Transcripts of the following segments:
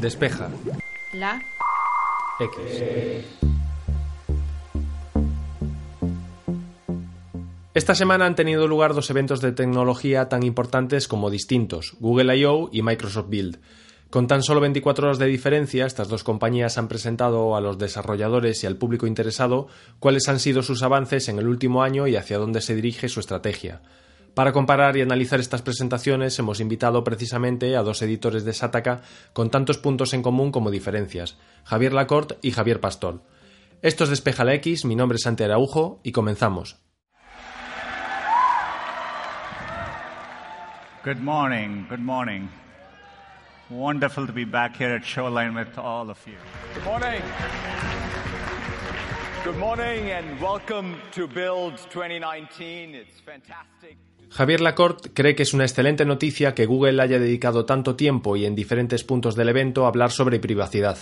Despeja. La. X. Esta semana han tenido lugar dos eventos de tecnología tan importantes como distintos, Google I.O. y Microsoft Build. Con tan solo 24 horas de diferencia, estas dos compañías han presentado a los desarrolladores y al público interesado cuáles han sido sus avances en el último año y hacia dónde se dirige su estrategia. Para comparar y analizar estas presentaciones hemos invitado precisamente a dos editores de Sataka con tantos puntos en común como diferencias, Javier Lacorte y Javier Pastor. Esto es Despeja la X, mi nombre es Santi Araujo y comenzamos. Good morning, good morning. Wonderful to be back here at Shoreline with all of you. Good morning. Good morning and welcome to Build 2019. It's fantastic. Javier Lacorte cree que es una excelente noticia que Google haya dedicado tanto tiempo y en diferentes puntos del evento a hablar sobre privacidad.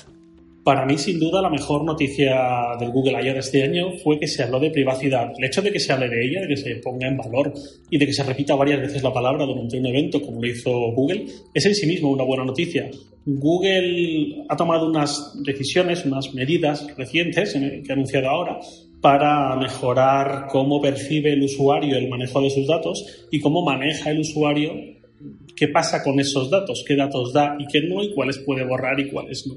Para mí, sin duda, la mejor noticia del Google I.O. de este año fue que se habló de privacidad. El hecho de que se hable de ella, de que se ponga en valor y de que se repita varias veces la palabra durante un evento, como lo hizo Google, es en sí mismo una buena noticia. Google ha tomado unas decisiones, unas medidas recientes que ha anunciado ahora para mejorar cómo percibe el usuario el manejo de sus datos y cómo maneja el usuario qué pasa con esos datos, qué datos da y qué no, y cuáles puede borrar y cuáles no.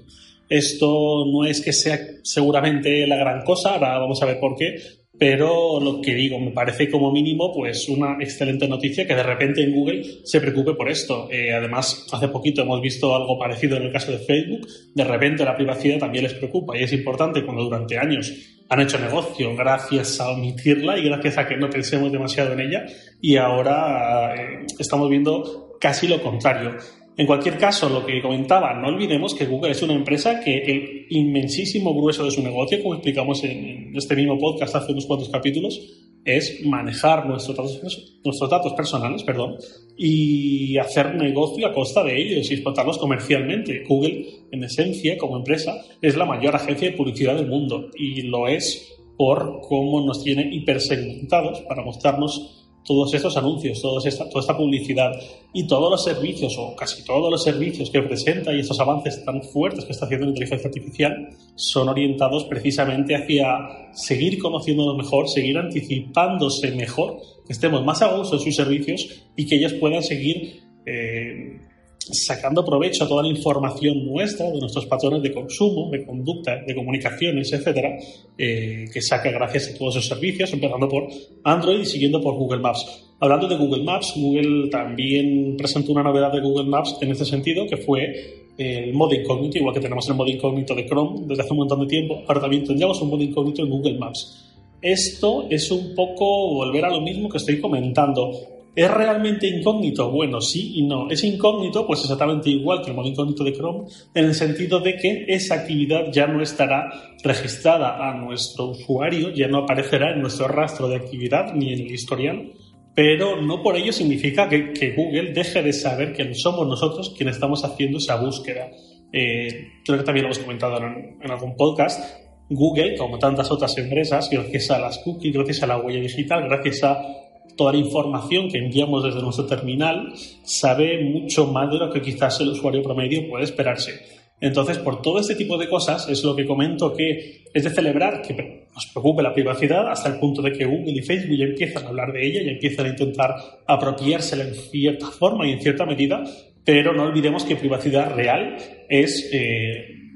Esto no es que sea seguramente la gran cosa, ahora vamos a ver por qué, pero lo que digo, me parece como mínimo pues una excelente noticia que de repente en Google se preocupe por esto. Eh, además, hace poquito hemos visto algo parecido en el caso de Facebook, de repente la privacidad también les preocupa y es importante cuando durante años han hecho negocio gracias a omitirla y gracias a que no pensemos demasiado en ella y ahora eh, estamos viendo casi lo contrario. En cualquier caso, lo que comentaba, no olvidemos que Google es una empresa que el inmensísimo grueso de su negocio, como explicamos en este mismo podcast hace unos cuantos capítulos, es manejar nuestros datos, nuestros datos personales perdón, y hacer negocio a costa de ellos y explotarlos comercialmente. Google, en esencia, como empresa, es la mayor agencia de publicidad del mundo y lo es por cómo nos tiene hipersegmentados para mostrarnos todos estos anuncios, esta, toda esta publicidad y todos los servicios, o casi todos los servicios que presenta y estos avances tan fuertes que está haciendo la inteligencia artificial, son orientados precisamente hacia seguir conociéndonos mejor, seguir anticipándose mejor, que estemos más a gusto en sus servicios y que ellos puedan seguir eh, sacando provecho a toda la información nuestra, de nuestros patrones de consumo, de conducta, de comunicaciones, etcétera, eh, que saca gracias a todos esos servicios, empezando por Android y siguiendo por Google Maps. Hablando de Google Maps, Google también presentó una novedad de Google Maps en este sentido, que fue el modo incógnito, igual que tenemos el modo incógnito de Chrome desde hace un montón de tiempo, ahora también tendríamos un modo incógnito en Google Maps. Esto es un poco volver a lo mismo que estoy comentando ¿Es realmente incógnito? Bueno, sí y no. Es incógnito, pues exactamente igual que el modo incógnito de Chrome, en el sentido de que esa actividad ya no estará registrada a nuestro usuario, ya no aparecerá en nuestro rastro de actividad ni en el historial, pero no por ello significa que, Google deje de saber que somos nosotros quienes estamos haciendo esa búsqueda. Eh, creo que también lo hemos comentado en, en algún podcast. Google, como tantas otras empresas, gracias a las cookies, gracias a la huella digital, gracias a toda la información que enviamos desde nuestro terminal, sabe mucho más de lo que quizás el usuario promedio puede esperarse. Entonces, por todo este tipo de cosas es lo que comento que es de celebrar que nos preocupe la privacidad hasta el punto de que Google y Facebook ya empiezan a hablar de ella y empiezan a intentar apropiársela en cierta forma y en cierta medida, pero no olvidemos que privacidad real es eh,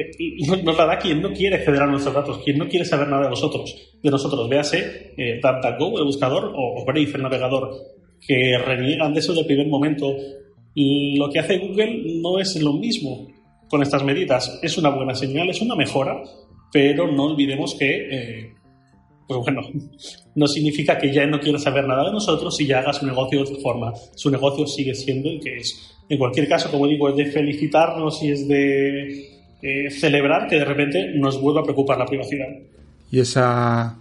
eh, nos da quien no quiere a nuestros datos, quien no quiere saber nada de nosotros, de nosotros. Véase eh, DuckDuckGo, el buscador, o, Brave, el navegador, que reniegan de eso del primer momento. Y lo que hace Google no es lo mismo con estas medidas. Es una buena señal, es una mejora, pero no olvidemos que, eh, pues bueno, no significa que ya no quiera saber nada de nosotros y ya haga su negocio de otra forma. Su negocio sigue siendo el que es. En cualquier caso, como digo, es de felicitarnos y es de celebrar que de repente nos vuelva a preocupar la privacidad. Y esa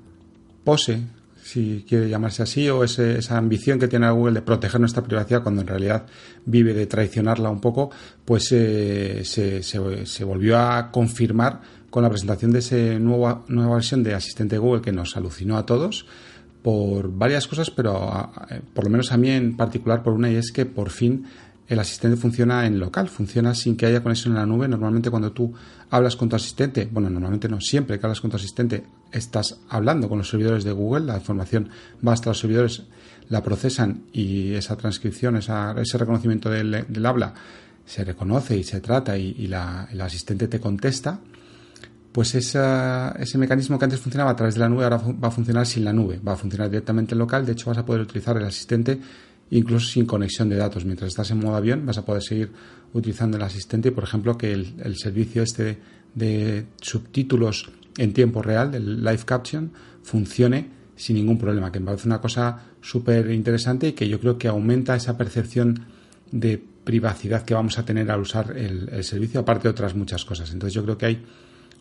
pose, si quiere llamarse así, o esa ambición que tiene Google de proteger nuestra privacidad cuando en realidad vive de traicionarla un poco, pues eh, se, se, volvió a confirmar con la presentación de esa nueva, nueva versión de asistente Google que nos alucinó a todos por varias cosas, pero por lo menos a mí en particular por una, y es que por fin el asistente funciona en local, funciona sin que haya conexión en la nube. Normalmente cuando tú hablas con tu asistente, bueno, normalmente no, siempre que hablas con tu asistente estás hablando con los servidores de Google, la información va hasta los servidores, la procesan y esa transcripción, ese reconocimiento del, habla se reconoce y se trata y, la, el asistente te contesta, pues ese mecanismo que antes funcionaba a través de la nube ahora va a funcionar sin la nube, va a funcionar directamente en local, de hecho vas a poder utilizar el asistente incluso sin conexión de datos. Mientras estás en modo avión vas a poder seguir utilizando el asistente, por ejemplo, que el, servicio este de subtítulos en tiempo real, el live caption, funcione sin ningún problema, que me parece una cosa súper interesante y que yo creo que aumenta esa percepción de privacidad que vamos a tener al usar el servicio, aparte de otras muchas cosas. Entonces yo creo que hay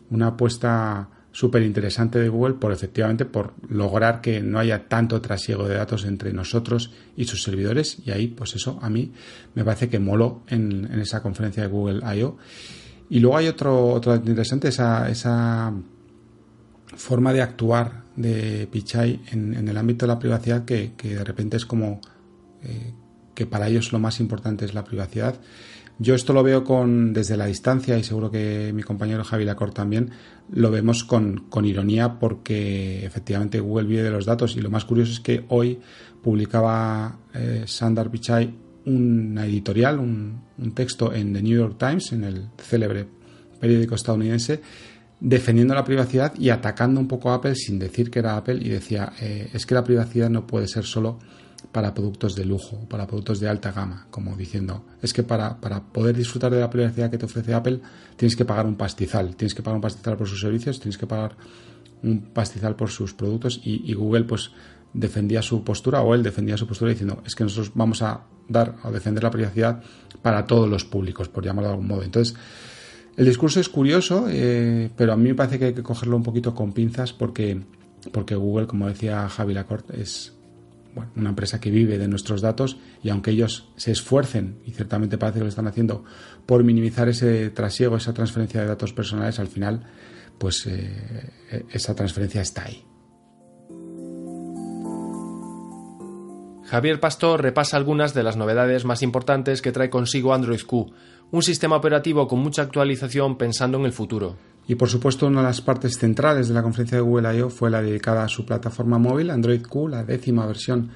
una apuesta súper interesante de Google por efectivamente por lograr que no haya tanto trasiego de datos entre nosotros y sus servidores y ahí pues eso a mí me parece que moló en, esa conferencia de Google I.O. Y luego hay otro, otro interesante, esa, esa forma de actuar de Pichai en, el ámbito de la privacidad que, de repente es como eh, que para ellos lo más importante es la privacidad yo esto lo veo con, desde la distancia y seguro que mi compañero Javi Lacor también lo vemos con, ironía porque efectivamente Google vive de los datos. Y lo más curioso es que hoy publicaba eh, Sandar Pichai una editorial, un, texto en The New York Times, en el célebre periódico estadounidense, defendiendo la privacidad y atacando un poco a Apple sin decir que era Apple y decía, eh, es que la privacidad no puede ser solo para productos de lujo, para productos de alta gama, como diciendo, es que para, para, poder disfrutar de la privacidad que te ofrece Apple tienes que pagar un pastizal, tienes que pagar un pastizal por sus servicios, tienes que pagar un pastizal por sus productos y, Google pues defendía su postura o él defendía su postura diciendo es que nosotros vamos a dar o defender la privacidad para todos los públicos, por llamarlo de algún modo. Entonces, el discurso es curioso, eh, pero a mí me parece que hay que cogerlo un poquito con pinzas porque, porque Google, como decía Javi Lacorte, es bueno, una empresa que vive de nuestros datos y aunque ellos se esfuercen, y ciertamente parece que lo están haciendo, por minimizar ese trasiego, esa transferencia de datos personales, al final, pues eh, esa transferencia está ahí. Javier Pastor repasa algunas de las novedades más importantes que trae consigo Android Q, un sistema operativo con mucha actualización pensando en el futuro. Y por supuesto, una de las partes centrales de la conferencia de Google I.O. fue la dedicada a su plataforma móvil, Android Q, la décima versión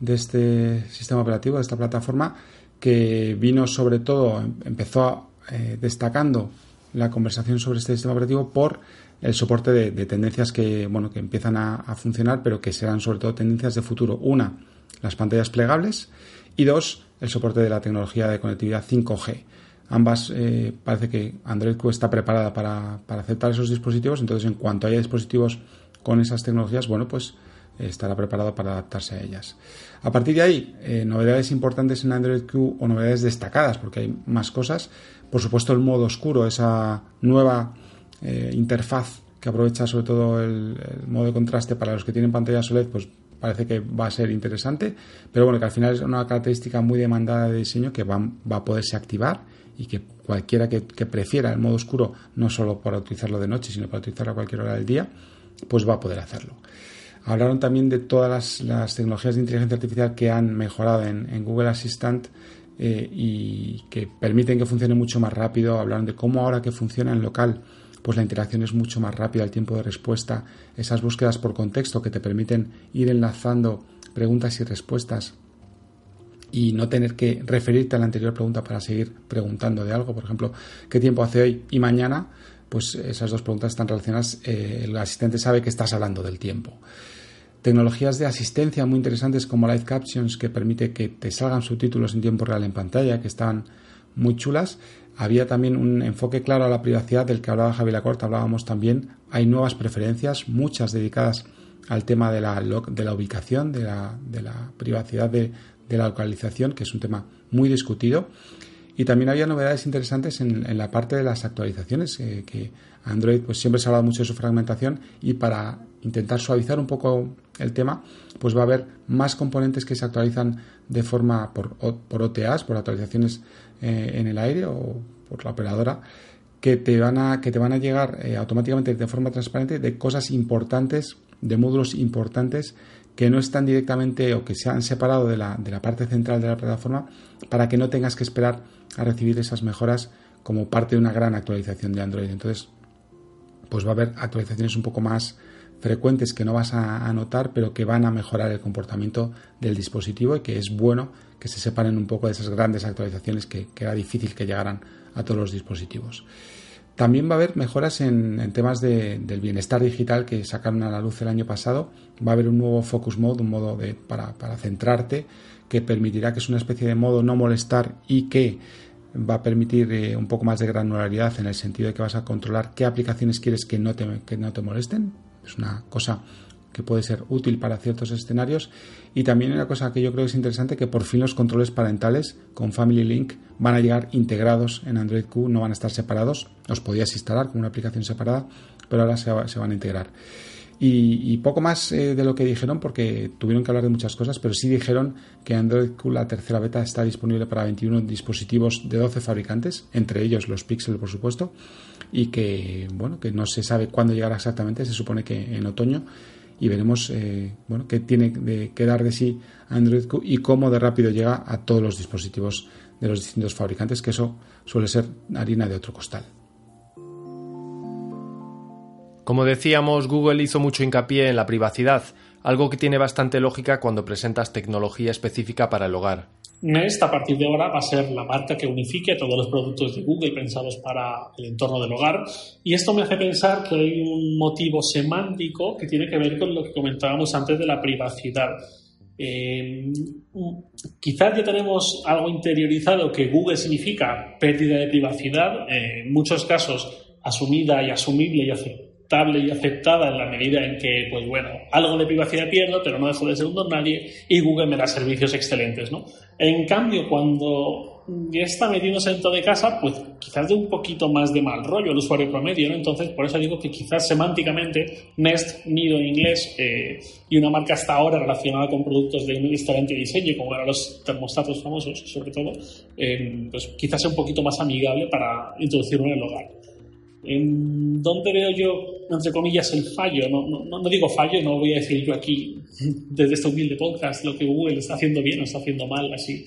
de este sistema operativo, de esta plataforma, que vino sobre todo, empezó eh, destacando la conversación sobre este sistema operativo por el soporte de, tendencias que, bueno, que empiezan a, a, funcionar, pero que serán sobre todo tendencias de futuro. Una, las pantallas plegables y dos, el soporte de la tecnología de conectividad 5G. Ambas eh, parece que Android Q está preparada para, aceptar esos dispositivos, entonces en cuanto haya dispositivos con esas tecnologías, bueno, pues eh, estará preparado para adaptarse a ellas. A partir de ahí, eh, novedades importantes en Android Q o novedades destacadas, porque hay más cosas. Por supuesto, el modo oscuro, esa nueva interfaz que aprovecha sobre todo el, modo de contraste para los que tienen pantalla OLED, pues parece que va a ser interesante, pero bueno, que al final es una característica muy demandada de diseño que va, va a poderse activar y que cualquiera que, prefiera el modo oscuro, no solo para utilizarlo de noche, sino para utilizarlo a cualquier hora del día, pues va a poder hacerlo. Hablaron también de todas las, tecnologías de inteligencia artificial que han mejorado en, Google Assistant eh, y que permiten que funcione mucho más rápido. Hablaron de cómo ahora que funciona en local, pues la interacción es mucho más rápida, el tiempo de respuesta, esas búsquedas por contexto que te permiten ir enlazando preguntas y respuestas y no tener que referirte a la anterior pregunta para seguir preguntando de algo. Por ejemplo, ¿qué tiempo hace hoy y mañana? Pues esas dos preguntas están relacionadas. Eh, el asistente sabe que estás hablando del tiempo. Tecnologías de asistencia muy interesantes como Live Captions que permite que te salgan subtítulos en tiempo real en pantalla, que están muy chulas. Había también un enfoque claro a la privacidad del que hablaba Javier Lacorte, hablábamos también. Hay nuevas preferencias, muchas dedicadas al tema de la, de la ubicación, de la, de la privacidad de, de la localización, que es un tema muy discutido. Y también había novedades interesantes en, la parte de las actualizaciones, eh, que Android pues siempre se ha hablado mucho de su fragmentación y para intentar suavizar un poco el tema, pues va a haber más componentes que se actualizan de forma por, por OTAs, por actualizaciones eh, en el aire o por la operadora, que te van a, que te van a llegar eh, automáticamente de forma transparente de cosas importantes, de módulos importantes que no están directamente o que se han separado de la, de la parte central de la plataforma para que no tengas que esperar a recibir esas mejoras como parte de una gran actualización de Android. Entonces, pues va a haber actualizaciones un poco más frecuentes que no vas a, notar, pero que van a mejorar el comportamiento del dispositivo y que es bueno que se separen un poco de esas grandes actualizaciones que, era difícil que llegaran a todos los dispositivos. También va a haber mejoras en, temas del bienestar digital que sacaron a la luz el año pasado. Va a haber un nuevo Focus Mode, un modo de, para, para centrarte, que permitirá que es una especie de modo no molestar y que va a permitir eh, un poco más de granularidad en el sentido de que vas a controlar qué aplicaciones quieres que no te, que no te molesten. Es una cosa que puede ser útil para ciertos escenarios. Y también una cosa que yo creo que es interesante, que por fin los controles parentales con Family Link van a llegar integrados en Android Q, no van a estar separados. Los podías instalar como una aplicación separada, pero ahora se, se van a integrar. Y, poco más eh, de lo que dijeron, porque tuvieron que hablar de muchas cosas, pero sí dijeron que Android Q, la tercera beta, está disponible para 21 dispositivos de 12 fabricantes, entre ellos los Pixel, por supuesto, y que, bueno, que no se sabe cuándo llegará exactamente, se supone que en otoño, y veremos, eh, bueno, qué tiene que dar de sí Android Q y cómo de rápido llega a todos los dispositivos de los distintos fabricantes, que eso suele ser harina de otro costal. Como decíamos, Google hizo mucho hincapié en la privacidad, algo que tiene bastante lógica cuando presentas tecnología específica para el hogar. Nest, a partir de ahora, va a ser la marca que unifique todos los productos de Google pensados para el entorno del hogar. Y esto me hace pensar que hay un motivo semántico que tiene que ver con lo que comentábamos antes de la privacidad. Eh, quizás ya tenemos algo interiorizado que Google significa pérdida de privacidad, en muchos casos asumida y asumible y aceptada y aceptada en la medida en que, pues bueno, algo de privacidad pierdo, pero no dejo de ser un don nadie y Google me da servicios excelentes, ¿no? En cambio, cuando ya está metiéndose dentro de casa, pues quizás de un poquito más de mal rollo el usuario promedio, ¿no? Entonces, por eso digo que quizás semánticamente Nest, nido en inglés, eh, y una marca hasta ahora relacionada con productos de un excelente diseño, como eran los termostatos famosos, sobre todo, eh, pues quizás sea un poquito más amigable para introducirlo en el hogar. ¿En dónde veo yo, entre comillas, el fallo? No, no, no, digo fallo, no voy a decir yo aquí, desde este humilde podcast, lo que Google está haciendo bien o está haciendo mal, así,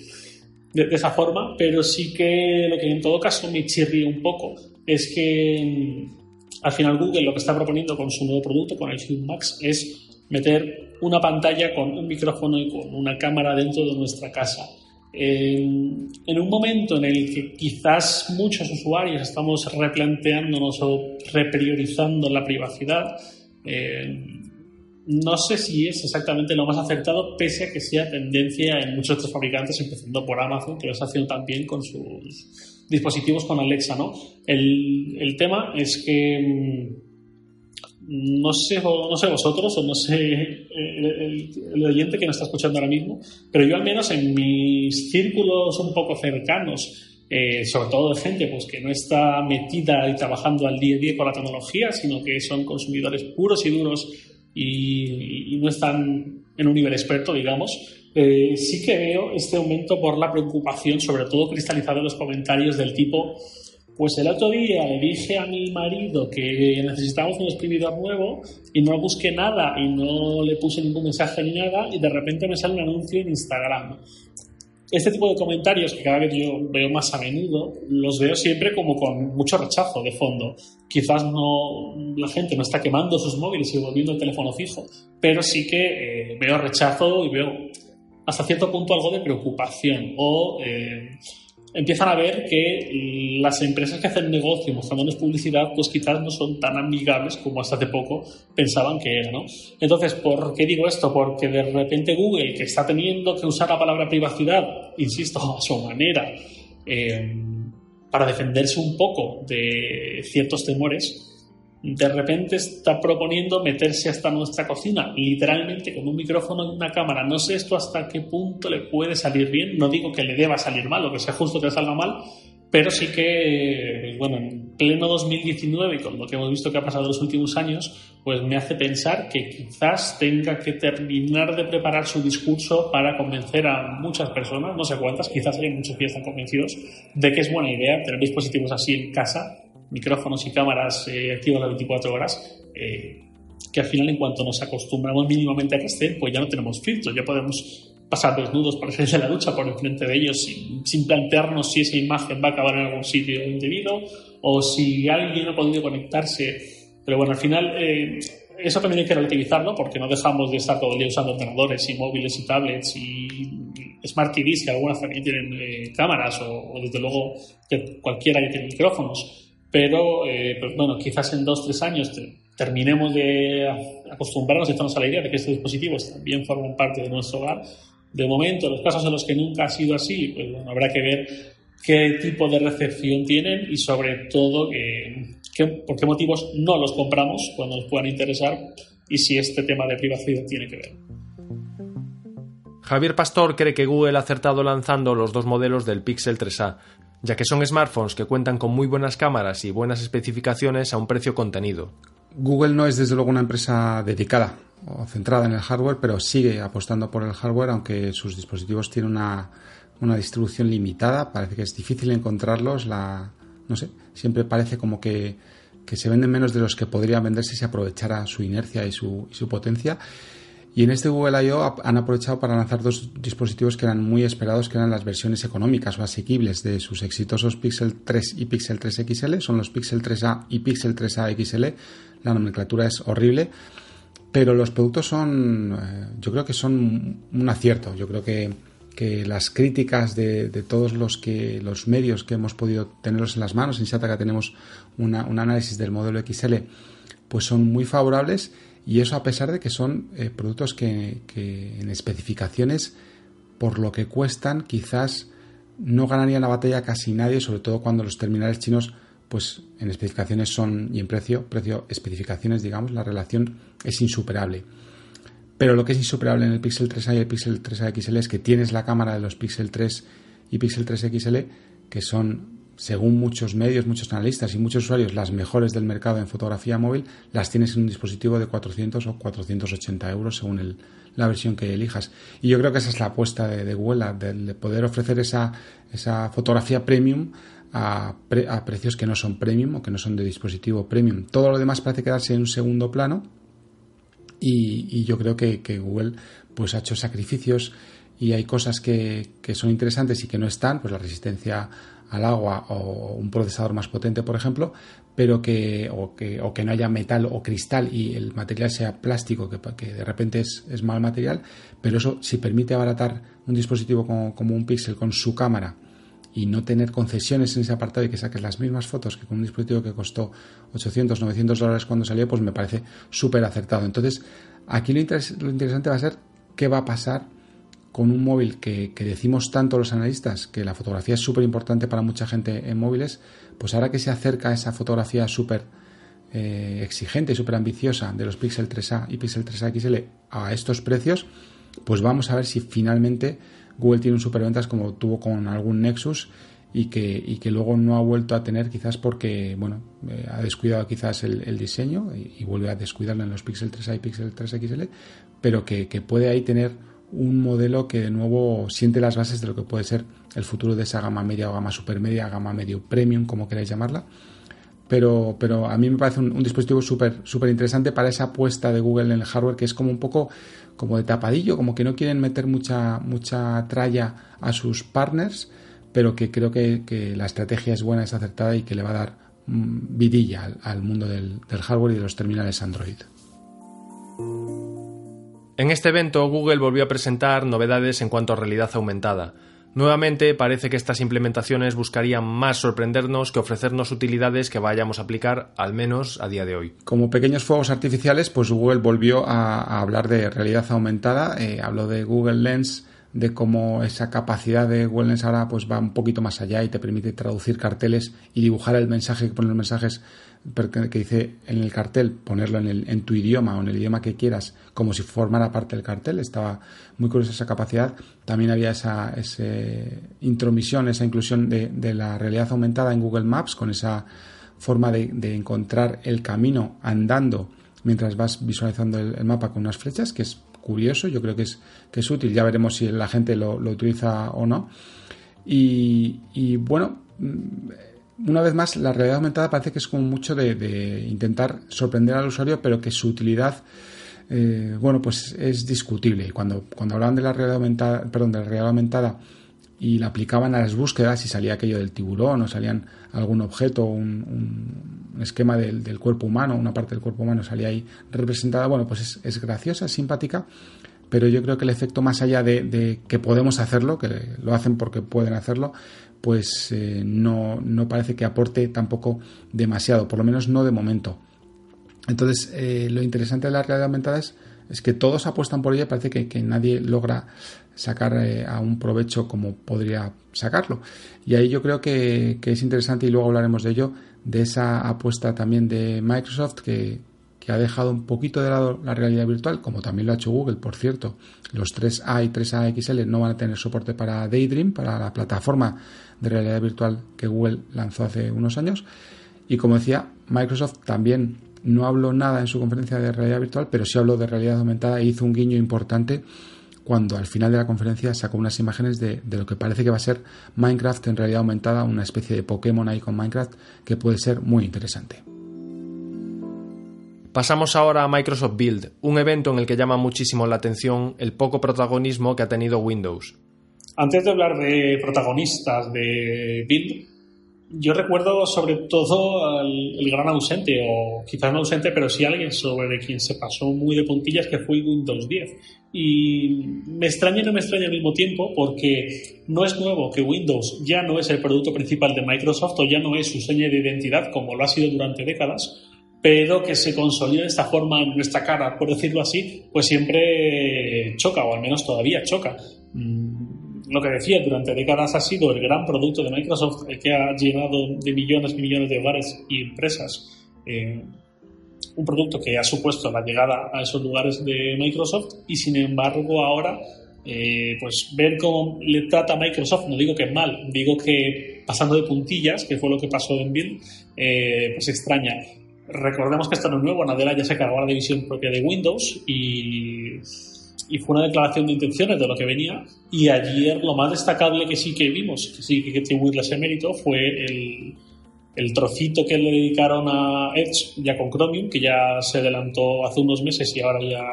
de, esa forma, pero sí que lo que en todo caso me chirría un poco es que mm, al final Google lo que está proponiendo con su nuevo producto, con el Hue Max, es meter una pantalla con un micrófono y con una cámara dentro de nuestra casa en, un momento en el que quizás muchos usuarios estamos replanteándonos o repriorizando la privacidad, eh, no sé si es exactamente lo más acertado, pese a que sea tendencia en muchos otros fabricantes, empezando por Amazon, que lo está haciendo también con sus dispositivos con Alexa. ¿no? El, el tema es que mm, no sé, no sé vosotros o no sé el, oyente que me está escuchando ahora mismo, pero yo al menos en mis círculos un poco cercanos, eh, sobre todo de gente pues, que no está metida y trabajando al día a día con la tecnología, sino que son consumidores puros y duros y, no están en un nivel experto, digamos, eh, sí que veo este aumento por la preocupación, sobre todo cristalizado en los comentarios del tipo pues el otro día le dije a mi marido que necesitábamos un exprimidor nuevo y no busqué nada y no le puse ningún mensaje ni nada y de repente me sale un anuncio en Instagram. Este tipo de comentarios que cada vez yo veo más a menudo, los veo siempre como con mucho rechazo de fondo. Quizás no la gente no está quemando sus móviles y volviendo el teléfono fijo, pero sí que eh, veo rechazo y veo hasta cierto punto algo de preocupación o eh, empiezan a ver que las empresas que hacen negocio mostrándoles publicidad, pues quizás no son tan amigables como hasta hace poco pensaban que eran, ¿no? Entonces, ¿por qué digo esto? Porque de repente Google, que está teniendo que usar la palabra privacidad, insisto, a su manera, eh, para defenderse un poco de ciertos temores, de repente está proponiendo meterse hasta nuestra cocina, literalmente con un micrófono y una cámara. No sé esto hasta qué punto le puede salir bien. No digo que le deba salir mal o que sea justo que salga mal, pero sí que, bueno, en pleno 2019 y con lo que hemos visto que ha pasado en los últimos años, pues me hace pensar que quizás tenga que terminar de preparar su discurso para convencer a muchas personas, no sé cuántas, quizás hay muchos que están convencidos de que es buena idea tener dispositivos así en casa micrófonos y cámaras eh, las 24 horas, eh, que al final en cuanto nos acostumbramos mínimamente a que estén, pues ya no tenemos filtros, ya podemos pasar desnudos por el de la ducha por enfrente de ellos sin, plantearnos si esa imagen va a acabar en algún sitio indebido o si alguien ha podido conectarse. Pero bueno, al final eh, eso también hay que relativizarlo porque no dejamos de estar todo el día usando ordenadores y móviles y tablets y smart TVs que algunas también tienen eh, cámaras o, desde luego que cualquiera ya tiene micrófonos. Pero eh, pues bueno, quizás en dos, tres años terminemos de acostumbrarnos y estamos a la idea de que estos dispositivos también forman parte de nuestro hogar de momento, los casos en los que nunca ha sido así, pues habrá que ver qué tipo de recepción tienen y sobre todo por qué motivos no los compramos cuando nos puedan interesar y si este tema de privacidad tiene que ver. Javier Pastor cree que Google ha acertado lanzando los dos modelos del Pixel 3A, ya que son smartphones que cuentan con muy buenas cámaras y buenas especificaciones a un precio contenido. Google no es desde luego una empresa dedicada o centrada en el hardware, pero sigue apostando por el hardware, aunque sus dispositivos tienen una, una distribución limitada. Parece que es difícil encontrarlos. La, no sé, siempre parece como que, que se venden menos de los que podrían venderse si se aprovechara su inercia y su, y su potencia. Y en este Google I.O. han aprovechado para lanzar dos dispositivos que eran muy esperados, que eran las versiones económicas o asequibles de sus exitosos Pixel 3 y Pixel 3 XL. Son los Pixel 3A y Pixel 3A XL. La nomenclatura es horrible pero los productos son, eh, yo creo que son un acierto. Yo creo que, las críticas de, todos los que los medios que hemos podido tenerlos en las manos, en Shataka tenemos un análisis del modelo XL, pues son muy favorables y eso a pesar de que son eh, productos que, en especificaciones, por lo que cuestan, quizás no ganarían la batalla casi nadie, sobre todo cuando los terminales chinos pues en especificaciones son y en precio, precio especificaciones, digamos, la relación es insuperable. Pero lo que es insuperable en el Pixel 3a y el Pixel 3a XL es que tienes la cámara de los Pixel 3 y Pixel 3 XL, que son, según muchos medios, muchos analistas y muchos usuarios, las mejores del mercado en fotografía móvil, las tienes en un dispositivo de 400 o 480 euros según la versión que elijas. Y yo creo que esa es la apuesta de, Google, de, poder ofrecer esa, esa fotografía premium a, precios que no son premium o que no son de dispositivo premium. Todo lo demás parece quedarse en un segundo plano y, yo creo que, Google pues ha hecho sacrificios y hay cosas que, son interesantes y que no están, pues la resistencia al agua o un procesador más potente, por ejemplo, pero que o, que o que no haya metal o cristal y el material sea plástico, que, de repente es, es, mal material, pero eso si permite abaratar un dispositivo como, como un Pixel con su cámara y no tener concesiones en ese apartado y que saques las mismas fotos que con un dispositivo que costó 800, 900 dólares cuando salió, pues me parece súper acertado. Entonces, aquí lo, interesante va a ser qué va a pasar con un móvil que, decimos tanto los analistas, que la fotografía es súper importante para mucha gente en móviles, pues ahora que se acerca esa fotografía súper eh, exigente y súper ambiciosa de los Pixel 3A y Pixel 3A XL a estos precios, pues vamos a ver si finalmente Google tiene un superventas como tuvo con algún Nexus y que, que luego no ha vuelto a tener quizás porque bueno eh, ha descuidado quizás el, diseño y, vuelve a descuidarlo en los Pixel 3A y Pixel 3 XL pero que, puede ahí tener un modelo que de nuevo siente las bases de lo que puede ser el futuro de esa gama media o gama supermedia, gama medio premium, como queráis llamarla. Pero, pero a mí me parece un, dispositivo súper súper interesante para esa apuesta de Google en el hardware que es como un poco como de tapadillo, como que no quieren meter mucha, mucha tralla a sus partners, pero que creo que, la estrategia es buena, es acertada y que le va a dar mm, vidilla al, mundo del, del hardware y de los terminales Android. En este evento Google volvió a presentar novedades en cuanto a realidad aumentada. Nuevamente parece que estas implementaciones buscarían más sorprendernos que ofrecernos utilidades que vayamos a aplicar al menos a día de hoy. Como pequeños fuegos artificiales, pues Google volvió a, hablar de realidad aumentada, eh, habló de Google Lens, de cómo esa capacidad de Google Lens ahora pues va un poquito más allá y te permite traducir carteles y dibujar el mensaje, poner los mensajes que dice en el cartel, ponerlo en, el, en tu idioma o en el idioma que quieras, como si formara parte del cartel. Estaba muy curiosa esa capacidad. También había esa, intromisión, esa inclusión de, la realidad aumentada en Google Maps, con esa forma de, encontrar el camino andando mientras vas visualizando el, mapa con unas flechas, que es curioso, yo creo que es, que es útil. Ya veremos si la gente lo, utiliza o no. Y, y bueno una vez más, la realidad aumentada parece que es como mucho de, intentar sorprender al usuario, pero que su utilidad, eh, bueno, pues es discutible. Cuando, cuando hablaban de la realidad aumentada, perdón, de la realidad aumentada y la aplicaban a las búsquedas y salía aquello del tiburón o salían algún objeto, un, esquema del, cuerpo humano, una parte del cuerpo humano salía ahí representada, bueno, pues es, graciosa, es simpática, pero yo creo que el efecto más allá de, que podemos hacerlo, que lo hacen porque pueden hacerlo, pues eh, no, no, parece que aporte tampoco demasiado, por lo menos no de momento. Entonces, eh, lo interesante de la realidad aumentada es, que todos apuestan por ella parece que, que nadie logra sacar eh, a un provecho como podría sacarlo. Y ahí yo creo que, que, es interesante, y luego hablaremos de ello, de esa apuesta también de Microsoft que, que ha dejado un poquito de lado la realidad virtual, como también lo ha hecho Google, por cierto. Los 3A y 3A XL no van a tener soporte para Daydream, para la plataforma de realidad virtual que Google lanzó hace unos años. Y como decía, Microsoft también no habló nada en su conferencia de realidad virtual, pero sí habló de realidad aumentada e hizo un guiño importante cuando al final de la conferencia sacó unas imágenes de, de, lo que parece que va a ser Minecraft en realidad aumentada, una especie de Pokémon ahí con Minecraft que puede ser muy interesante. Pasamos ahora a Microsoft Build, un evento en el que llama muchísimo la atención el poco protagonismo que ha tenido Windows. Antes de hablar de protagonistas de Build, yo recuerdo sobre todo el, el, gran ausente, o quizás no ausente, pero sí alguien sobre quien se pasó muy de puntillas, que fue Windows 10. Y me extraña y no me extraña al mismo tiempo porque no es nuevo que Windows ya no es el producto principal de Microsoft o ya no es su seña de identidad como lo ha sido durante décadas, pero que se consolida de esta forma en nuestra cara, por decirlo así, pues siempre choca, o al menos todavía choca. Lo que decía, durante décadas ha sido el gran producto de Microsoft, que ha llenado de millones y millones de hogares y empresas. Eh, un producto que ha supuesto la llegada a esos lugares de Microsoft y sin embargo ahora eh, pues ver cómo le trata a Microsoft, no digo que mal, digo que pasando de puntillas, que fue lo que pasó en Build, eh, pues extraña. Recordemos que esto no es nuevo, Nadella ya se cargó la división propia de Windows y, y, fue una declaración de intenciones de lo que venía. Y ayer lo más destacable que sí que vimos, que sí que atribuirle ese mérito, fue el, el trocito que le dedicaron a Edge ya con Chromium, que ya se adelantó hace unos meses y ahora ya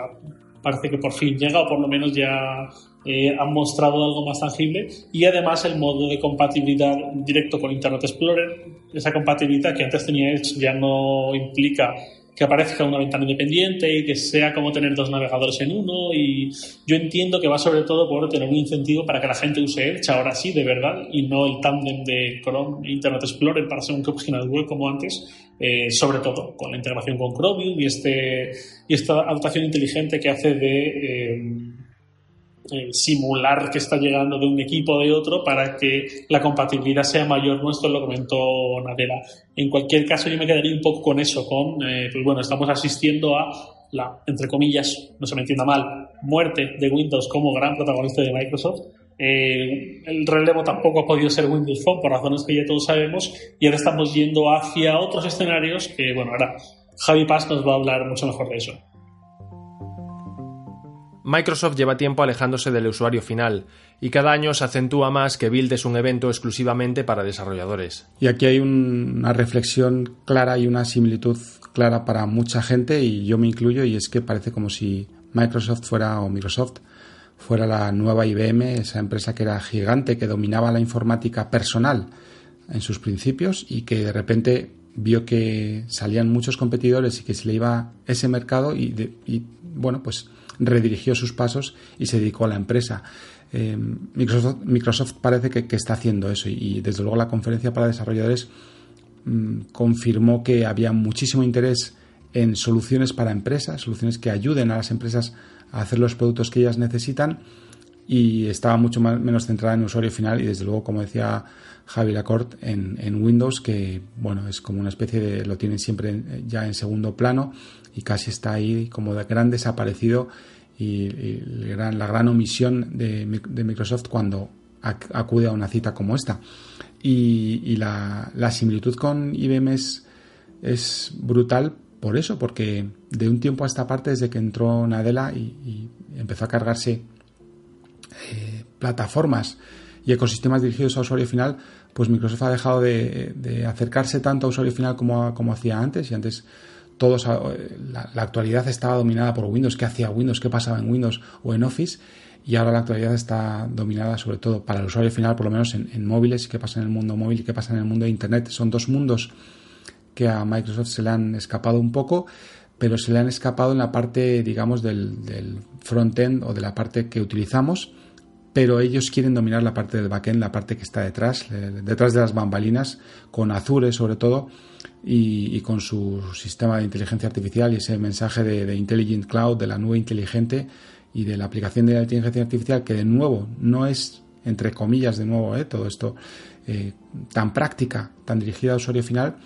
parece que por fin llega o por lo menos ya eh, han mostrado algo más tangible y además el modo de compatibilidad directo con Internet Explorer, esa compatibilidad que antes tenía Edge ya no implica que aparezca una ventana independiente y que sea como tener dos navegadores en uno y yo entiendo que va sobre todo por tener un incentivo para que la gente use Edge ahora sí de verdad y no el tándem de Chrome e Internet Explorer para según qué páginas web como antes eh, sobre todo con la integración con Chromium y este y esta adaptación inteligente que hace de eh, eh, simular que está llegando de un equipo o de otro para que la compatibilidad sea mayor. ¿no? Esto lo comentó Nadella. En cualquier caso, yo me quedaría un poco con eso, con, eh, pues bueno, estamos asistiendo a la, entre comillas, no se me entienda mal, muerte de Windows como gran protagonista de Microsoft. Eh, el relevo tampoco ha podido ser Windows Phone por razones que ya todos sabemos y ahora estamos yendo hacia otros escenarios que, bueno, ahora Javi Paz nos va a hablar mucho mejor de eso. Microsoft lleva tiempo alejándose del usuario final y cada año se acentúa más que Build es un evento exclusivamente para desarrolladores. Y aquí hay un, una reflexión clara y una similitud clara para mucha gente y yo me incluyo y es que parece como si Microsoft fuera o Microsoft fuera la nueva IBM, esa empresa que era gigante, que dominaba la informática personal en sus principios y que de repente vio que salían muchos competidores y que se le iba ese mercado y, de, y bueno, pues redirigió sus pasos y se dedicó a la empresa. Eh, Microsoft, Microsoft, parece que, que, está haciendo eso y, desde luego la conferencia para desarrolladores mmm, confirmó que había muchísimo interés en soluciones para empresas, soluciones que ayuden a las empresas a hacer los productos que ellas necesitan y estaba mucho más, menos centrada en el usuario final y desde luego, como decía Javi Lacorte, en, en, Windows, que bueno, es como una especie de, lo tienen siempre ya en segundo plano y casi está ahí como de gran desaparecido y, la gran omisión de, de, Microsoft cuando acude a una cita como esta. Y, la, similitud con IBM es, es, brutal por eso, porque de un tiempo a esta parte, desde que entró Nadella y, empezó a cargarse eh, plataformas y ecosistemas dirigidos a usuario final, pues Microsoft ha dejado de, acercarse tanto a usuario final como, como hacía antes. Y antes todos, eh, la, actualidad estaba dominada por Windows, qué hacía Windows, qué pasaba en Windows o en Office. Y ahora la actualidad está dominada sobre todo para el usuario final, por lo menos en, en móviles, qué pasa en el mundo móvil y qué pasa en el mundo de Internet. Son dos mundos que a Microsoft se le han escapado un poco, pero se le han escapado en la parte, digamos, del, del front-end o de la parte que utilizamos pero ellos quieren dominar la parte del backend, la parte que está detrás, detrás de las bambalinas, con Azure sobre todo, y, con su sistema de inteligencia artificial y ese mensaje de, Intelligent Cloud, de la nube inteligente y de la aplicación de la inteligencia artificial, que de nuevo no es, entre comillas, de nuevo, eh, todo esto eh, tan práctica, tan dirigida al usuario final,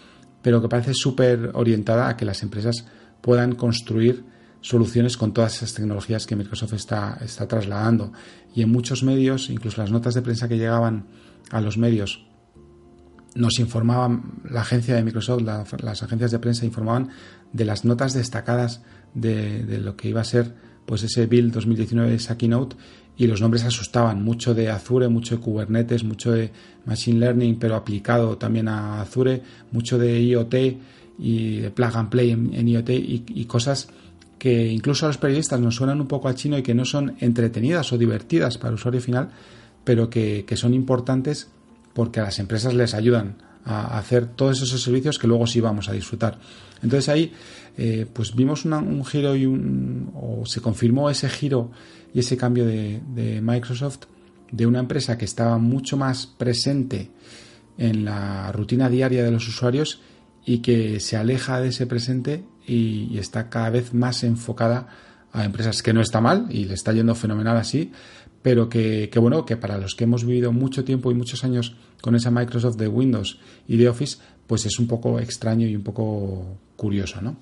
pero que parece súper orientada a que las empresas puedan construir soluciones con todas esas tecnologías que Microsoft está, está trasladando. Y en muchos medios, incluso las notas de prensa que llegaban a los medios, nos informaban, la agencia de Microsoft, las agencias de prensa informaban de las notas destacadas de, lo que iba a ser pues ese Build 2019, esa keynote, y los nombres asustaban, mucho de Azure, mucho de Kubernetes, mucho de Machine Learning, pero aplicado también a Azure, mucho de IoT y de Plug and Play en, IoT y cosas que incluso a los periodistas nos suenan un poco a chino y que no son entretenidas o divertidas para el usuario final, pero que, son importantes porque a las empresas les ayudan a hacer todos esos servicios que luego sí vamos a disfrutar. Entonces ahí eh, pues vimos un giro y un, o se confirmó ese giro y ese cambio de, Microsoft de una empresa que estaba mucho más presente en la rutina diaria de los usuarios y que se aleja de ese presente y, está cada vez más enfocada a empresas que no está mal y le está yendo fenomenal así, pero que, bueno, que para los que hemos vivido mucho tiempo y muchos años con esa Microsoft de Windows y de Office, pues es un poco extraño y un poco curioso, ¿no?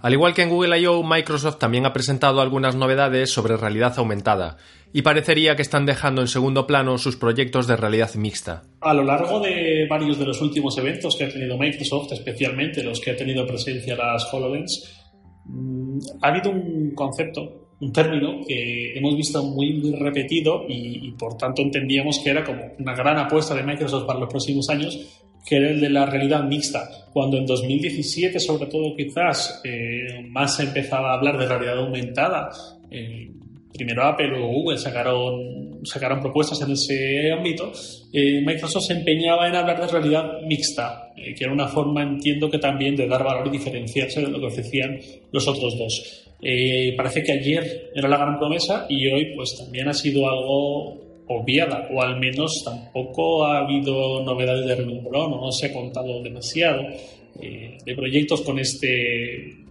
Al igual que en Google I.O., Microsoft también ha presentado algunas novedades sobre realidad aumentada, y parecería que están dejando en segundo plano sus proyectos de realidad mixta. A lo largo de varios de los últimos eventos que ha tenido Microsoft, especialmente los que ha tenido presencia las HoloLens, mm, ha habido un concepto, un término que hemos visto muy, muy repetido y, por tanto entendíamos que era como una gran apuesta de Microsoft para los próximos años, que era el de la realidad mixta. Cuando en 2017, sobre todo quizás, eh, más se empezaba a hablar de realidad aumentada, eh, primero Apple, luego Google sacaron, sacaron propuestas en ese ámbito, eh, Microsoft se empeñaba en hablar de realidad mixta, que era una forma, entiendo que también de dar valor y diferenciarse de lo que ofrecían los otros dos. parece que ayer era la gran promesa y hoy pues también ha sido algo obviada, o al menos tampoco ha habido novedades de renumbrón, o no se ha contado demasiado eh, de proyectos con este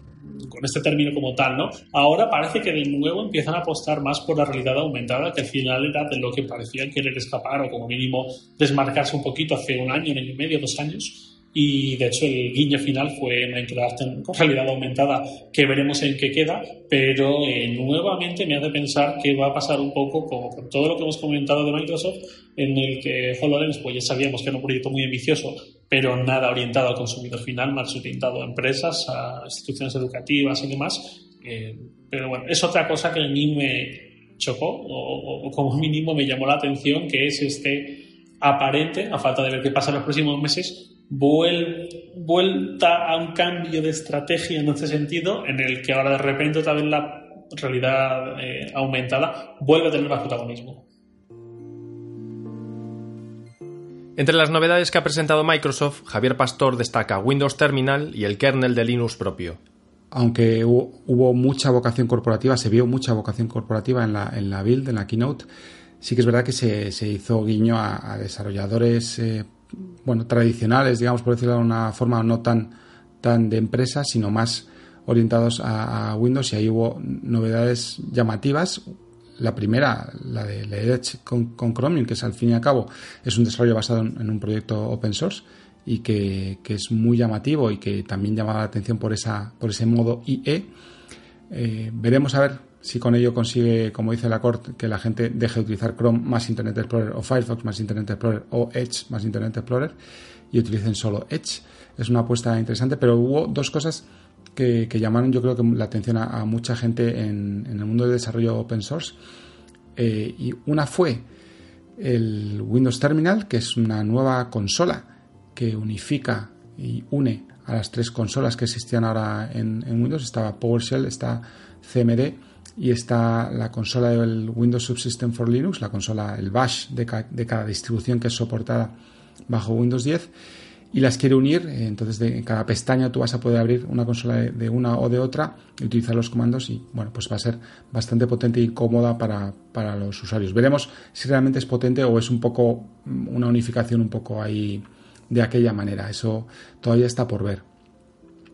con este término como tal, ¿no? Ahora parece que de nuevo empiezan a apostar más por la realidad aumentada, que al final era de lo que parecían querer escapar o como mínimo desmarcarse un poquito hace un año, un año y medio, dos años y de hecho el guiño final fue Minecraft con realidad aumentada que veremos en qué queda pero eh, nuevamente me hace pensar que va a pasar un poco con todo lo que hemos comentado de Microsoft en el que HoloLens pues ya sabíamos que era un proyecto muy ambicioso pero nada orientado al consumidor final más orientado a empresas a instituciones educativas y demás eh, pero bueno es otra cosa que a mí me chocó o, como mínimo me llamó la atención que es este aparente, a falta de ver qué pasa en los próximos meses, vuelta a un cambio de estrategia en ese sentido, en el que ahora de repente otra vez la realidad eh, aumentada vuelve a tener más protagonismo. Entre las novedades que ha presentado Microsoft, Javier Pastor destaca Windows Terminal y el kernel de Linux propio. Aunque hubo, mucha vocación corporativa, se vio mucha vocación corporativa en la, en la build, en la keynote, sí que es verdad que se, hizo guiño a, desarrolladores eh, bueno, tradicionales, digamos, por decirlo de una forma no tan, tan de empresa, sino más orientados a, Windows y ahí hubo novedades llamativas. La primera, la de, Edge con, Chromium, que es al fin y al cabo es un desarrollo basado en, un proyecto open source y que, es muy llamativo y que también llama la atención por, esa, por ese modo IE. Eh, veremos a ver si con ello consigue, como dice la Corte, que la gente deje de utilizar Chrome más Internet Explorer o Firefox más Internet Explorer o Edge más Internet Explorer y utilicen solo Edge. Es una apuesta interesante, pero hubo dos cosas que, llamaron yo creo que la atención a, mucha gente en, el mundo del desarrollo open source y una fue el Windows Terminal, que es una nueva consola que unifica y une a las tres consolas que existían ahora en, Windows. Estaba PowerShell, está CMD y está la consola del Windows Subsystem for Linux, la consola, el bash de cada distribución que es soportada bajo Windows 10 y las quiere unir. Entonces, de, cada pestaña tú vas a poder abrir una consola de, una o de otra y utilizar los comandos y, bueno, pues va a ser bastante potente y cómoda para, para los usuarios. Veremos si realmente es potente o es un poco una unificación un poco ahí de aquella manera. Eso todavía está por ver.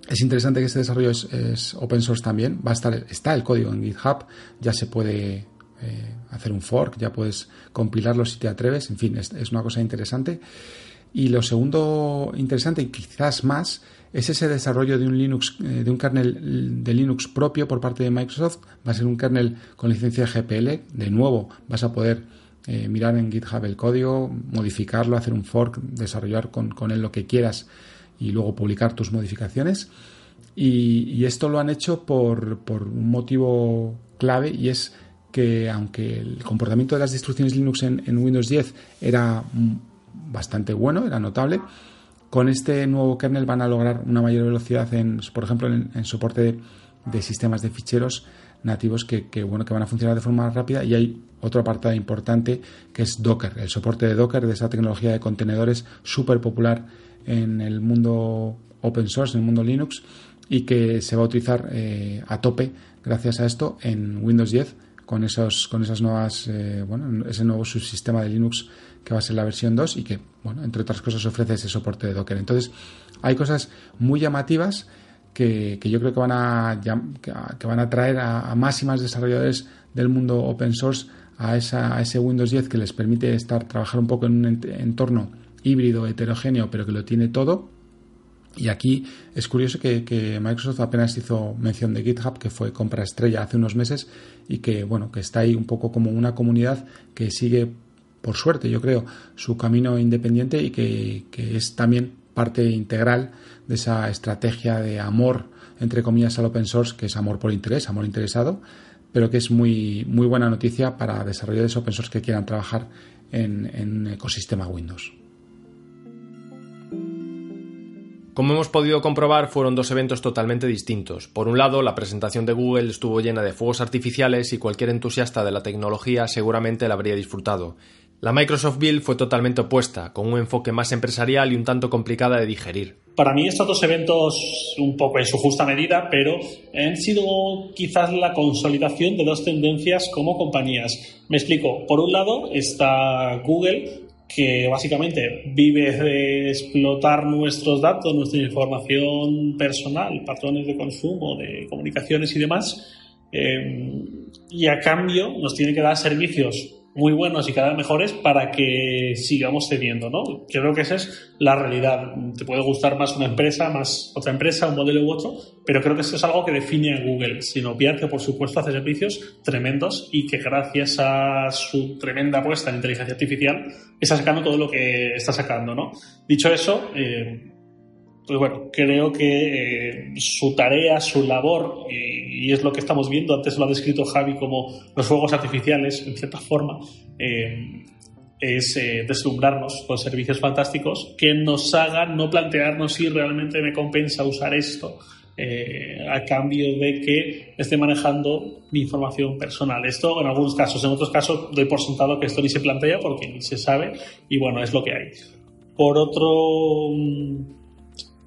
Es interesante que este desarrollo es, open source también. Va a estar, está el código en GitHub, ya se puede eh, hacer un fork, ya puedes compilarlo si te atreves. En fin, es, es, una cosa interesante. Y lo segundo interesante, y quizás más, es ese desarrollo de un Linux, eh, de un kernel de Linux propio por parte de Microsoft. Va a ser un kernel con licencia GPL. De nuevo, vas a poder eh, mirar en GitHub el código, modificarlo, hacer un fork, desarrollar con, él lo que quieras y luego publicar tus modificaciones. Y, esto lo han hecho por, un motivo clave y es que aunque el comportamiento de las instrucciones Linux en, Windows 10 era bastante bueno, era notable, con este nuevo kernel van a lograr una mayor velocidad en, por ejemplo, en, soporte de, sistemas de ficheros nativos que, bueno, que van a funcionar de forma rápida. Y hay otro apartado importante que es Docker, el soporte de Docker, de esa tecnología de contenedores súper popular en el mundo open source, en el mundo Linux y que se va a utilizar eh, a tope gracias a esto en Windows 10 con esos con esas nuevas eh, bueno ese nuevo subsistema de Linux que va a ser la versión 2 y que bueno entre otras cosas ofrece ese soporte de Docker entonces hay cosas muy llamativas que, yo creo que van a, que van a traer a, más y más desarrolladores del mundo open source a, esa, a ese Windows 10 que les permite estar trabajar un poco en un entorno híbrido, heterogéneo, pero que lo tiene todo. Y aquí es curioso que, que, Microsoft apenas hizo mención de GitHub, que fue compra estrella hace unos meses, y que bueno, que está ahí un poco como una comunidad que sigue, por suerte, yo creo, su camino independiente y que, es también parte integral de esa estrategia de amor, entre comillas, al open source, que es amor por interés, amor interesado, pero que es muy, muy buena noticia para desarrolladores open source que quieran trabajar en, en ecosistema Windows. Como hemos podido comprobar, fueron dos eventos totalmente distintos. Por un lado, la presentación de Google estuvo llena de fuegos artificiales y cualquier entusiasta de la tecnología seguramente la habría disfrutado. La Microsoft Build fue totalmente opuesta, con un enfoque más empresarial y un tanto complicada de digerir. Para mí estos dos eventos, un poco en su justa medida, pero han sido quizás la consolidación de dos tendencias como compañías. Me explico. Por un lado está Google, que básicamente vive de explotar nuestros datos, nuestra información personal, patrones de consumo, de comunicaciones y demás, eh, y a cambio nos tiene que dar servicios muy buenos y cada vez mejores para que sigamos teniendo, ¿no? Creo que esa es la realidad. Te puede gustar más una empresa, más otra empresa, un modelo u otro, pero creo que eso es algo que define a Google, sin obviar que, por supuesto, hace servicios tremendos y que gracias a su tremenda apuesta en inteligencia artificial está sacando todo lo que está sacando, ¿no? Dicho eso, eh, pues bueno, creo que eh, su tarea, su labor, y, es lo que estamos viendo, antes lo ha descrito Javi como los fuegos artificiales, en cierta forma, eh, es eh, deslumbrarnos con servicios fantásticos que nos hagan no plantearnos si realmente me compensa usar esto a cambio de que esté manejando mi información personal. Esto en algunos casos, en otros casos doy por sentado que esto ni se plantea porque ni se sabe y bueno, es lo que hay. Por otro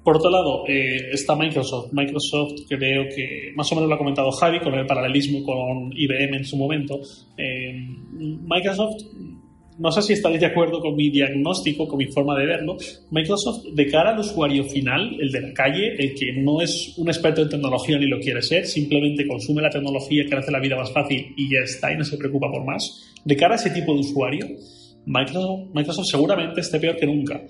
por otro lado, eh, está Microsoft. Microsoft creo que, más o menos lo ha comentado Javi, con el paralelismo con IBM en su momento. Eh, Microsoft, no sé si estaréis de acuerdo con mi diagnóstico, con mi forma de verlo. Microsoft, de cara al usuario final, el de la calle, el que no es un experto en tecnología ni lo quiere ser, simplemente consume la tecnología que hace la vida más fácil y ya está, y no se preocupa por más. De cara a ese tipo de usuario, Microsoft, Microsoft seguramente esté peor que nunca.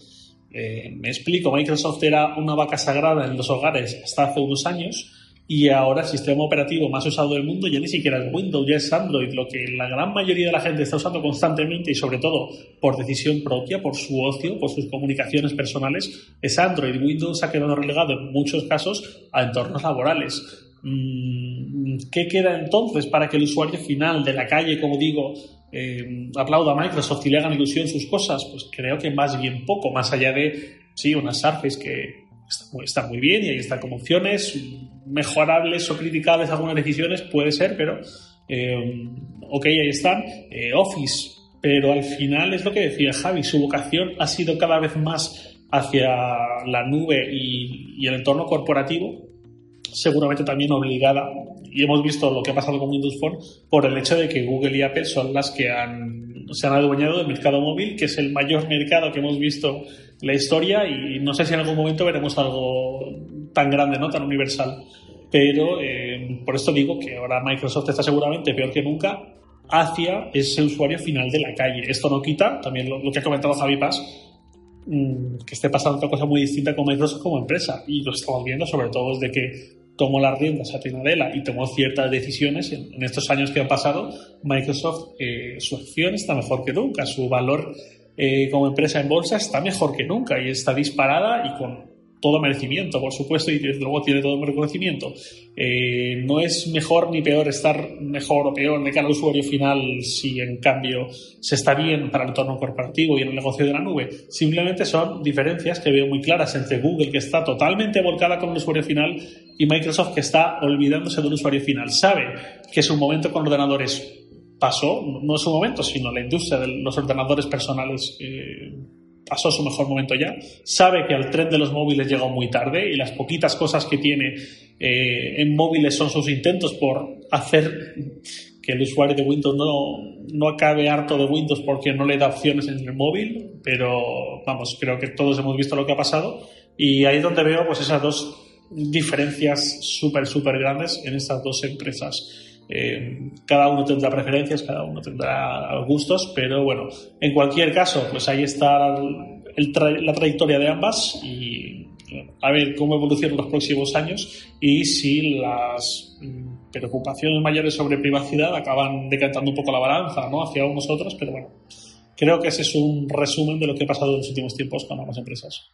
Eh, me explico, Microsoft era una vaca sagrada en los hogares hasta hace unos años y ahora el sistema operativo más usado del mundo ya ni siquiera es Windows, ya es Android, lo que la gran mayoría de la gente está usando constantemente y sobre todo por decisión propia, por su ocio, por sus comunicaciones personales, es Android. Windows ha quedado relegado en muchos casos a entornos laborales. Mm, ¿Qué queda entonces para que el usuario final de la calle, como digo, eh, aplaudo a Microsoft y le hagan ilusión sus cosas, pues creo que más bien poco, más allá de, sí, unas Surface que están muy bien y ahí están como opciones, mejorables o criticables algunas decisiones, puede ser, pero eh, ok, ahí están. Eh, Office, pero al final es lo que decía Javi, su vocación ha sido cada vez más hacia la nube y, el entorno corporativo, seguramente también obligada, y hemos visto lo que ha pasado con Windows Phone, por el hecho de que Google y Apple son las que han, se han adueñado del mercado móvil, que es el mayor mercado que hemos visto en la historia, y no sé si en algún momento veremos algo tan grande, ¿no? tan universal. Pero eh, por esto digo que ahora Microsoft está seguramente peor que nunca hacia ese usuario final de la calle. Esto no quita, también lo, que ha comentado Javi Paz, mm, que esté pasando otra cosa muy distinta con Microsoft como empresa. Y lo estamos viendo sobre todo desde que tomó las riendas a Tinadela y tomó ciertas decisiones en, estos años que han pasado, Microsoft, eh, su acción está mejor que nunca, su valor eh, como empresa en bolsa está mejor que nunca y está disparada y con todo merecimiento, por supuesto, y desde luego tiene todo reconocimiento. Eh, no es mejor ni peor estar mejor o peor de cara al usuario final si en cambio se está bien para el entorno corporativo y en el negocio de la nube. Simplemente son diferencias que veo muy claras entre Google, que está totalmente volcada con el usuario final, y Microsoft, que está olvidándose del usuario final. Sabe que su momento con ordenadores pasó, no es su momento, sino la industria de los ordenadores personales. Eh, pasó su mejor momento ya, sabe que al tren de los móviles llegó muy tarde y las poquitas cosas que tiene eh, en móviles son sus intentos por hacer que el usuario de Windows no, no acabe harto de Windows porque no le da opciones en el móvil, pero vamos, creo que todos hemos visto lo que ha pasado y ahí es donde veo pues esas dos diferencias súper, súper grandes en estas dos empresas. Eh, cada uno tendrá preferencias, cada uno tendrá gustos, pero bueno, en cualquier caso, pues ahí está la trayectoria de ambas y a ver cómo evolucionan los próximos años y si las mm, preocupaciones mayores sobre privacidad acaban decantando un poco la balanza ¿no? hacia unos otros, pero bueno, creo que ese es un resumen de lo que ha pasado en los últimos tiempos con ambas empresas.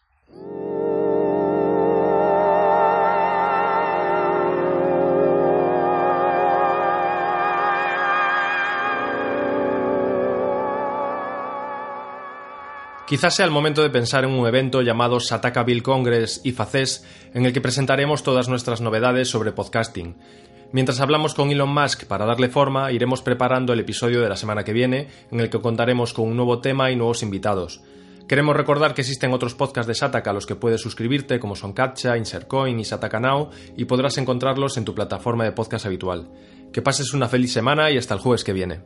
Quizás sea el momento de pensar en un evento llamado Sataka Bill Congress y FACES, en el que presentaremos todas nuestras novedades sobre podcasting. Mientras hablamos con Elon Musk para darle forma, iremos preparando el episodio de la semana que viene, en el que contaremos con un nuevo tema y nuevos invitados. Queremos recordar que existen otros podcasts de Sataka a los que puedes suscribirte, como son Captcha, Insercoin y Sataka Now, y podrás encontrarlos en tu plataforma de podcast habitual. Que pases una feliz semana y hasta el jueves que viene.